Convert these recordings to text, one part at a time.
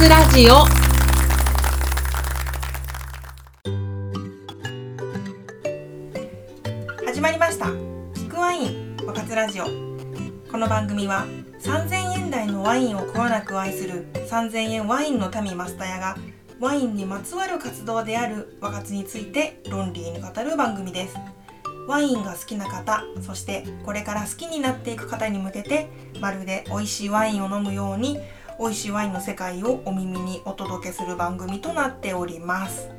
つラジオ。始まりました。キクワイン和活ラジオ。この番組は3000円台のワインをこよなく愛する3000円ワインの民マスタヤがワインにまつわる活動である和活について論理に語る番組です。ワインが好きな方そしてこれから好きになっていく方に向けてまるで美味しいワインを飲むように美味しいワインの世界をお耳にお届けする番組となっております。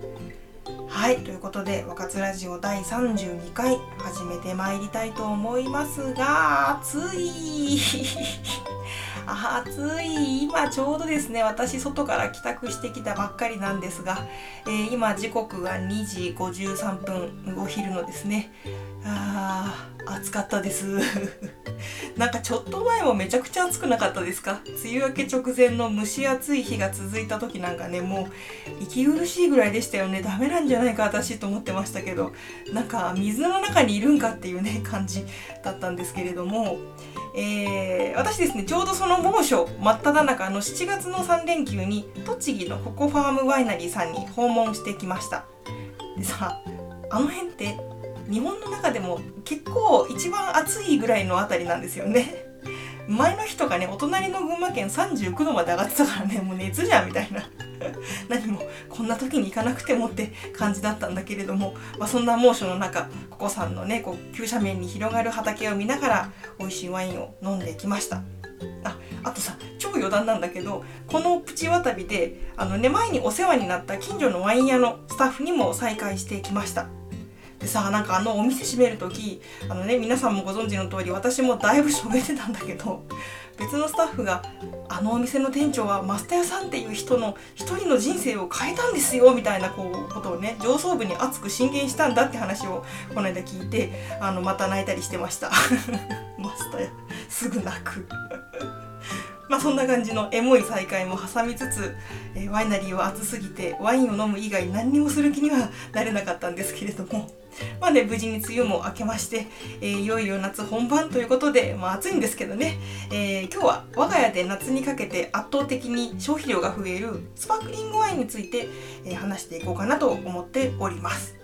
はいということで「和活ラジオ第32回」始めてまいりたいと思いますが暑い。暑い。今ちょうどですね私外から帰宅してきたばっかりなんですが、えー、今時刻が2時53分お昼のですね。あー暑かったです。なんかちょっと前もめちゃくちゃ暑くなかったですか？梅雨明け直前の蒸し暑い日が続いた時なんかねもう息苦しいぐらいでしたよね。ダメなんじゃないか私と思ってましたけど。なんか水の中にいるんかっていうね感じだったんですけれども。えー、私ですねちょうどその猛暑真っ只中の7月の3連休に栃木のココファームワイナリーさんに訪問してきました。でさあの辺って日本の中でも結構一番暑いぐらいの辺りなんですよね。前の日とかねお隣の群馬県39度まで上がってたからねもう熱じゃんみたいな。何もこんな時に行かなくてもって感じだったんだけれども、まあ、そんな猛暑の中ココさんのねこう急斜面に広がる畑を見ながら美味しいワインを飲んできました。ああとさ超余談なんだけどこのプチワタビであの、ね、前にお世話になった近所のワイン屋のスタッフにも再会してきました。でさなんかあのお店閉める時あのね皆さんもご存知の通り私もだいぶしょげてたんだけど別のスタッフが「あのお店の店長はマスターさんっていう人の一人の人生を変えたんですよ」みたいなこうことをね上層部に熱く進言したんだって話をこの間聞いてあのまた泣いたりしてました。マスターすぐ泣く。まあそんな感じのエモい再会も挟みつつ、えー、ワイナリーは暑すぎてワインを飲む以外何にもする気にはなれなかったんですけれどもまあね、無事に梅雨も明けまして、えー、いよいよ夏本番ということで、まあ暑いんですけどね、えー、今日は我が家で夏にかけて圧倒的に消費量が増えるスパークリングワインについて、えー、話していこうかなと思っております。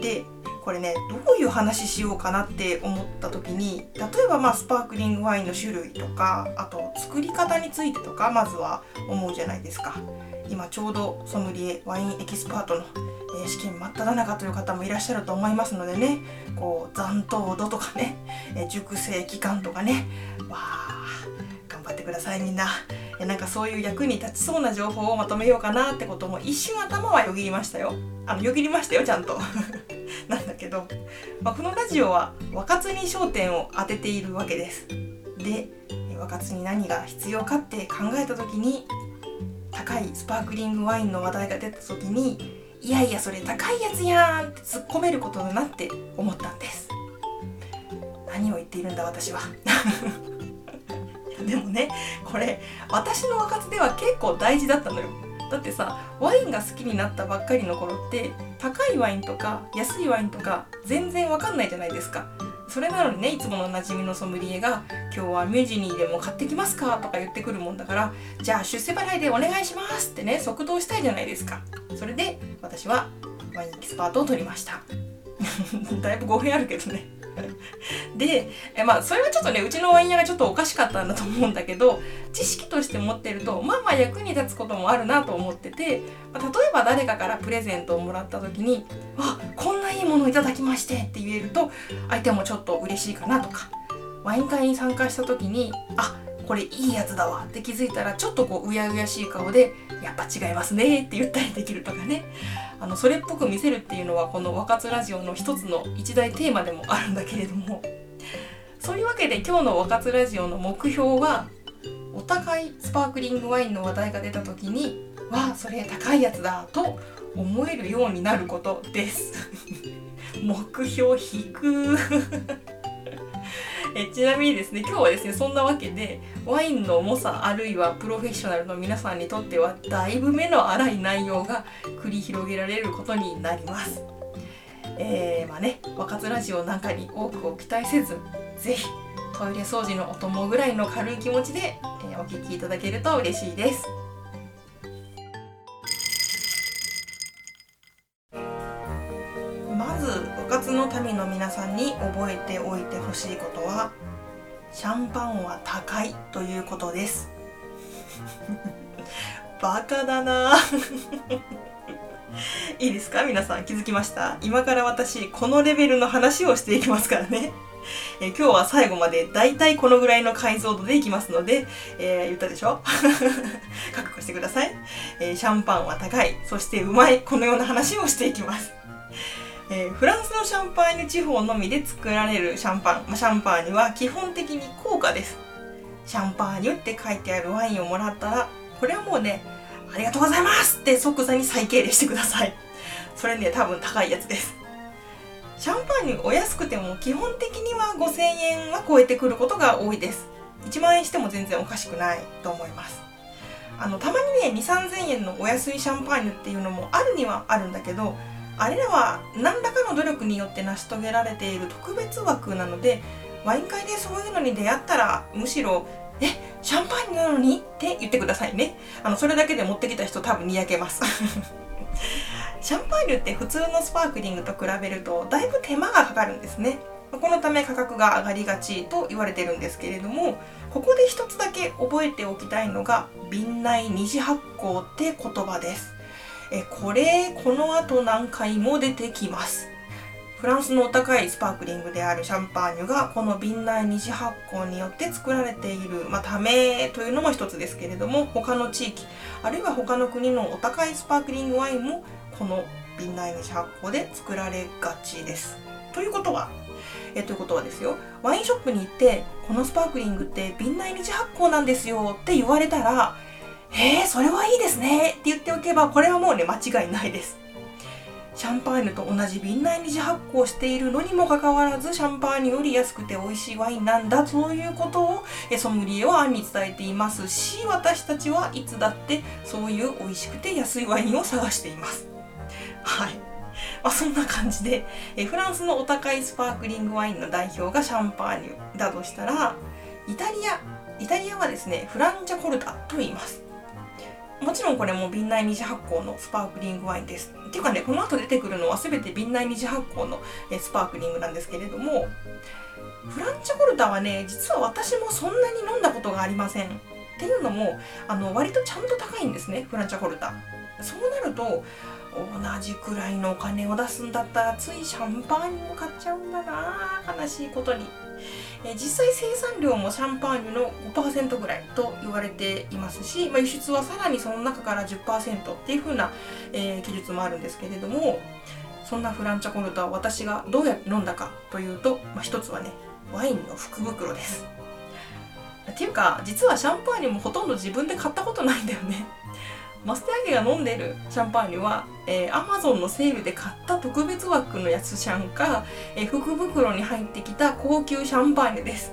で、これねどういう話しようかなって思った時に例えばまあスパークリングワインの種類とかあと作り方についてとかまずは思うじゃないですか今ちょうどソムリエワインエキスパートのえ試験真っ只中という方もいらっしゃると思いますのでねこう残糖度とかね、え熟成期間とかねわあ頑張ってくださいみんな。なんかそういう役に立ちそうな情報をまとめようかなってことも一瞬頭はよぎりましたよ。あのよぎりましたよちゃんと。なんだけど、まあ、このラジオは若津に焦点を当てているわけです。で若津に何が必要かって考えた時に高いスパークリングワインの話題が出た時にいやいやそれ高いやつやんって突っ込めることだなって思ったんです。何を言っているんだ私は。でもねこれ私の若手では結構大事だったのよ。だってさワインが好きになったばっかりの頃って高いワインとか安いワインとか全然わかんないじゃないですか。それなのにねいつものおなじみのソムリエが「今日はミュージニーでも買ってきますか?」とか言ってくるもんだから「じゃあ出世払いでお願いします」ってね即答したいじゃないですか。それで私はワインエキスパートを取りました。だいぶ語弊あるけどね。でえまあそれはちょっとねうちのワイン屋がちょっとおかしかったんだと思うんだけど知識として持ってるとまあまあ役に立つこともあるなと思ってて、まあ、例えば誰かからプレゼントをもらった時に「あこんないいものをいただきまして」って言えると相手もちょっと嬉しいかなとかワイン会に参加した時に「あこれいいやつだわって気づいたらちょっとこううやうやしい顔で「やっぱ違いますね」って言ったりできるとかね。あのそれっぽく見せるっていうのはこの「若津ラジオ」の一つの一大テーマでもあるんだけれども。そういうわけで今日の「若津ラジオ」の目標はお高いスパークリングワインの話題が出た時に「わあそれ高いやつだ」と思えるようになることです。目標引く えちなみにですね今日はですねそんなわけでワインの猛者あるいはプロフェッショナルの皆さんにとってはだいぶ目の粗い内容が繰り広げられることになります。えー、まあね若津ラジオなんかに多くを期待せず是非トイレ掃除のお供ぐらいの軽い気持ちで、えー、お聴きいただけると嬉しいです。さんに覚えておいてほしいことはシャンパンは高いということです。バカだな。いいですか？皆さん気づきました？今から私このレベルの話をしていきますからね。え今日は最後までだいたいこのぐらいの解像度でいきますので、えー、言ったでしょ？覚悟してください、えー、シャンパンは高い。そしてうまい。このような話をしていきます。えー、フランスのシャンパーニュ地方のみで作られるシャンパン、まあ、シャンパーニュは基本的に高価です。シャンパーニュって書いてあるワインをもらったらこれはもうねありがとうございますって即座に最敬礼してください。それね多分高いやつです。シャンパーニュお安くても基本的には5000円は超えてくることが多いです。1万円しても全然おかしくないと思います。あのたまにね2 3 0 0 0円のお安いシャンパーニュっていうのもあるにはあるんだけどあれらは何らかの努力によって成し遂げられている特別枠なのでワイン会でそういうのに出会ったらむしろ「えシャンパンなのに?」って言ってくださいね。あのそれだけで持ってきた人多分にやけます。シャンパーニュって普通のスパークリングと比べるとだいぶ手間がかかるんですね。このため価格が上がりがちと言われてるんですけれどもここで一つだけ覚えておきたいのが瓶内二次発酵って言葉です。えこれこの後何回も出てきますフランスのお高いスパークリングであるシャンパーニュがこの瓶内二次発酵によって作られている、まあ、ためというのも一つですけれども他の地域あるいは他の国のお高いスパークリングワインもこの瓶内二次発酵で作られがちです。ということはえということはですよワインショップに行ってこのスパークリングって瓶内二次発酵なんですよって言われたらへえそれはいいですねって言っておけばこれはもうね間違いないです。シャンパーニュと同じ瓶内二次発酵しているのにもかかわらずシャンパーニュより安くて美味しいワインなんだそういうことをソムリエは案に伝えています。し私たちはいつだってそういう美味しくて安いワインを探しています。はい。まあ、そんな感じでえフランスのお高いスパークリングワインの代表がシャンパーニュだとしたらイタリアイタリアはですねフランチャコルタと言います。もちろんこれも瓶内二次発酵のスパークリングワインです。っていうかね、この後出てくるのは全て瓶内二次発酵のスパークリングなんですけれども、フランチャコルタはね、実は私もそんなに飲んだことがありません。っていうのも、あの割とちゃんと高いんですね、フランチャコルタ。そうなると、同じくらいのお金を出すんだったらついシャンパーニュを買っちゃうんだな悲しいことに。え実際生産量もシャンパーニュの5%ぐらいと言われていますし、まあ、輸出はさらにその中から10%っていう風な、えー、記述もあるんですけれどもそんなフランチャコルトは私がどうやって飲んだかというと、まあ、一つはねワインの福袋です。っていうか実はシャンパーニュもほとんど自分で買ったことないんだよね。マステアゲが飲んでるシャンパーニュは、えー、Amazon のセールで買った特別枠のやつシャンか、えー、福袋に入ってきた高級シャンパーニュです。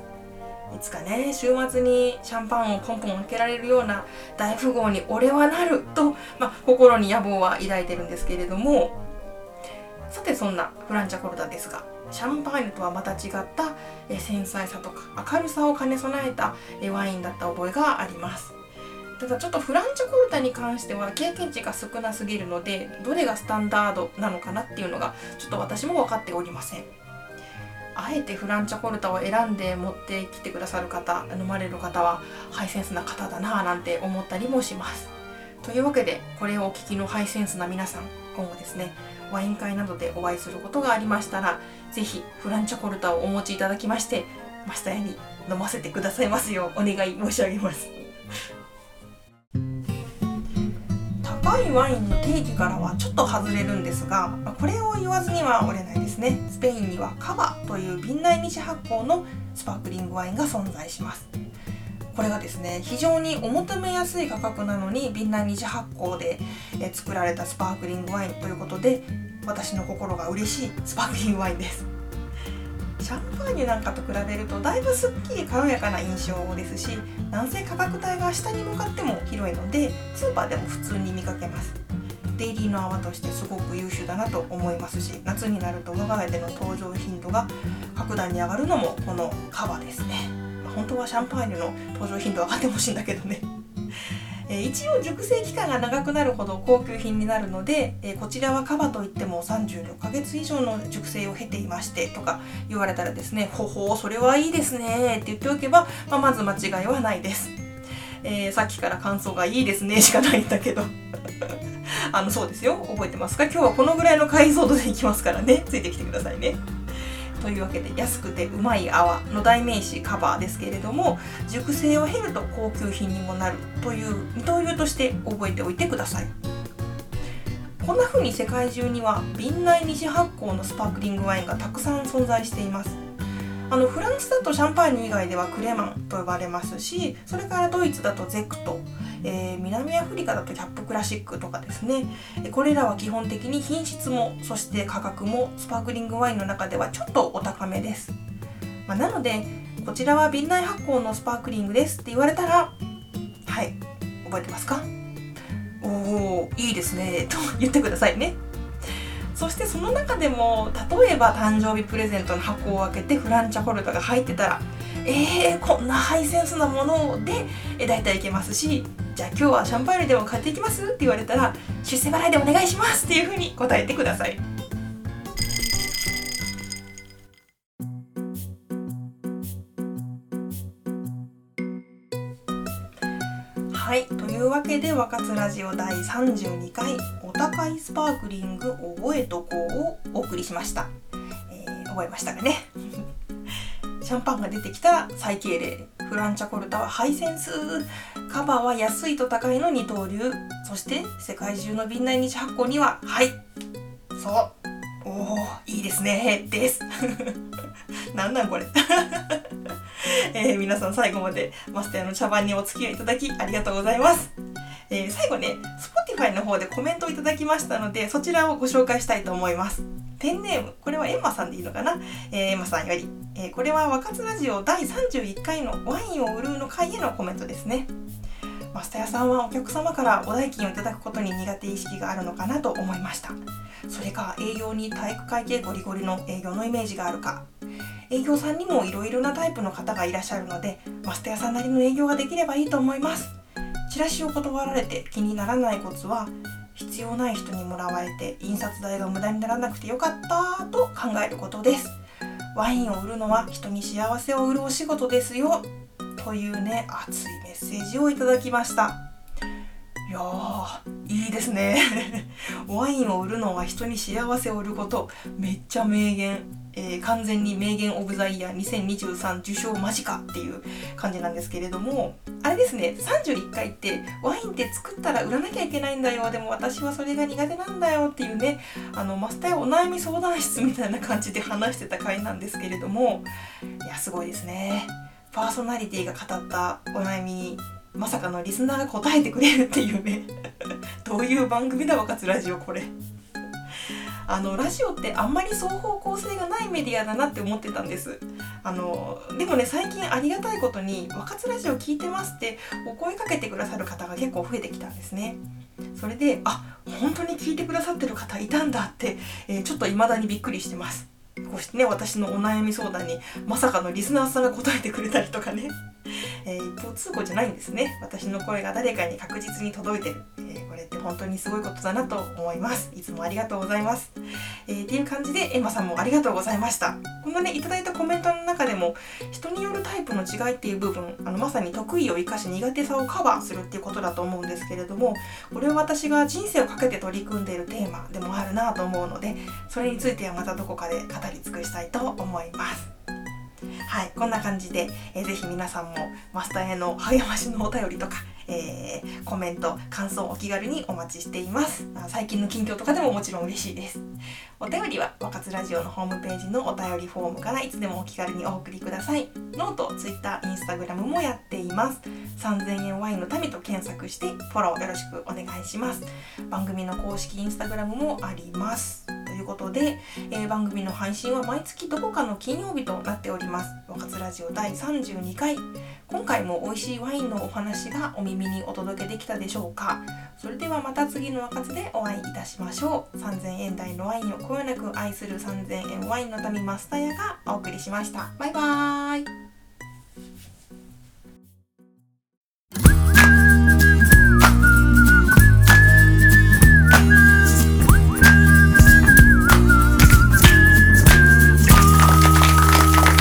いつかね、週末にシャンパンをポンポン開けられるような大富豪に俺はなると、まあ、心に野望は抱いてるんですけれども、さてそんなフランチャコルタですが、シャンパーニュとはまた違ったえ繊細さとか明るさを兼ね備えたえワインだった覚えがあります。ただちょっとフランチャコルタに関しては経験値が少なすぎるのでどれがスタンダードなのかなっていうのがちょっと私も分かっておりません。あえてフランチャコルタを選んで持ってきてくださる方飲まれる方はハイセンスな方だなぁなんて思ったりもします。というわけでこれをお聞きのハイセンスな皆さん今後ですねワイン会などでお会いすることがありましたら是非フランチャコルタをお持ちいただきましてマスターに飲ませてくださいますようお願い申し上げます。いワインの定義からはちょっと外れるんですがこれを言わずには折れないですね。スペインにはカバという瓶内二次発酵のスパークリングワインが存在します。これがですね非常にお求めやすい価格なのに瓶内二次発酵で作られたスパークリングワインということで私の心が嬉しいスパークリングワインです。シャンパーニュなんかと比べるとだいぶすっきり軽やかな印象ですしなんせ価格帯が下に向かっても広いのでスーパーでも普通に見かけます。デイリーの泡としてすごく優秀だなと思いますし夏になると我が家での登場頻度が格段に上がるのもこのカバですね。本当はシャンパーニュの登場頻度上がってほしいんだけどね。え一応熟成期間が長くなるほど高級品になるので、えこちらはカバといっても36ヶ月以上の熟成を経ていましてとか言われたらですねほほうそれはいいですねって言っておけば、まあ、まず間違いはないです、えー、さっきから感想がいいですねしかないんだけど。あのそうですよ。覚えてますか？今日はこのぐらいの解像度でいきますからね。ついてきてくださいね。というわけで安くてうまい泡の代名詞カバーですけれども熟成を経ると高級品にもなるという二刀流として覚えておいてください。こんな風に世界中には瓶内二次発酵のスパークリングワインがたくさん存在しています。あのフランスだとシャンパーニュ以外ではクレマンと呼ばれますしそれからドイツだとゼクト。えー、南アフリカだとキャップクラシックとかですね。これらは基本的に品質もそして価格もスパークリングワインの中ではちょっとお高めです、まあ、なのでこちらは瓶内発酵のスパークリングですって言われたらはい覚えてますか？おおいいですね。と言ってくださいね。そしてその中でも例えば誕生日プレゼントの箱を開けてフランチャホルダが入ってたらえー、こんなハイセンスなものでえ大体いけますしじゃあ今日はシャンパーニュでも買っていきます？って言われたら出世払いでお願いしますっていうふうに答えてください。はいというわけで「若津ラジオ第32回高いスパークリング覚えとこう」をお送りしました、えー、覚えましたかね。シャンパンが出てきたら最敬礼フランチャコルタはハイセンスカバーは安いと高いの二刀流そして世界中の瓶内日発酵にははい。そう。おおいいですね。で すなんなんこれ。えー、皆さん最後までマスターの茶番にお付き合いいただきありがとうございます。えー、最後ね、Spotify の方でコメントをいただきましたので、そちらをご紹介したいと思います。ペンネーム、これはエンマさんでいいのかな、えー、エンマさんより、えー、これは若津ラジオ第31回のワインを売るの回へのコメントですね。マスター屋さんはお客様からお代金をいただくことに苦手意識があるのかなと思いました。それか営業に体育会系ゴリゴリの営業のイメージがあるか。営業さんにもいろいろなタイプの方がいらっしゃるので、マスター屋さんなりの営業ができればいいと思います。チラシを断られて気にならないコツは必要ない人にもらわれて印刷代が無駄にならなくてよかったと考えることです。ワインを売るのは人に幸せを売るお仕事です。よというね熱いメッセージをいただきました。いやいいですね。ワインを売るのは人に幸せを売ること。めっちゃ名言。えー、完全に名言オブザイヤー。2023受賞間近っていう感じなんですけれども。あれですね。31回ってワインって作ったら売らなきゃいけないんだよ。でも私はそれが苦手なんだよっていうね。あのマスターお悩み相談室みたいな感じで話してた回なんですけれども。いやすごいですね。パーソナリティが語ったお悩みまさかのリスナーが答えてくれるっていうね。どういう番組だ若津ラジオこれ。あのラジオってあんまり双方向性がないメディアだなって思ってたんです。あのでもね最近ありがたいことに「若津ラジオ聞いてます」ってお声かけてくださる方が結構増えてきたんですね。それであ本当に聞いてくださってる方いたんだって、えー、ちょっと未だにびっくりしてます。こうしてね私のお悩み相談にまさかのリスナーさんが答えてくれたりとかね、えー、一方通行じゃないんですね。私の声が誰かに確実に届いてる、えー、これって本当にすごいことだなと思います。いつもありがとうございます、えー、っていう感じでエマさんもありがとうございました。このねいただいたコメントの中でも人によるタイプの違いっていう部分あのまさに得意を生かし苦手さをカバーするっていうことだと思うんですけれどもこれは私が人生をかけて取り組んでいるテーマでもあるなと思うのでそれについてはまたどこかで語り尽くしたいと思います。はい、こんな感じで、えー、ぜひ皆さんもマスターへの励ましのお便りとか、えー、コメント、感想お気軽にお待ちしています。最近の近況とかでももちろん嬉しいです。お便りは、若津ラジオのホームページのお便りフォームからいつでもお気軽にお送りください。ノート、ツイッター、インスタグラムもやっています。3000円ワインの民と検索してフォローよろしくお願いします。番組の公式インスタグラムもあります。ということで、えー、番組の配信は毎月どこかの金曜日となっております。若津ラジオ第32回。今回も美味しいワインのお話がお耳にお届けできたでしょうかそれではまた次の若津でお会いいたしましょう3000円台のワインをこよなく愛する3000円ワインの民マスタヤがお送りしましたバイバーイ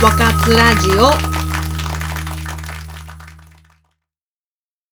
若津ラジオ。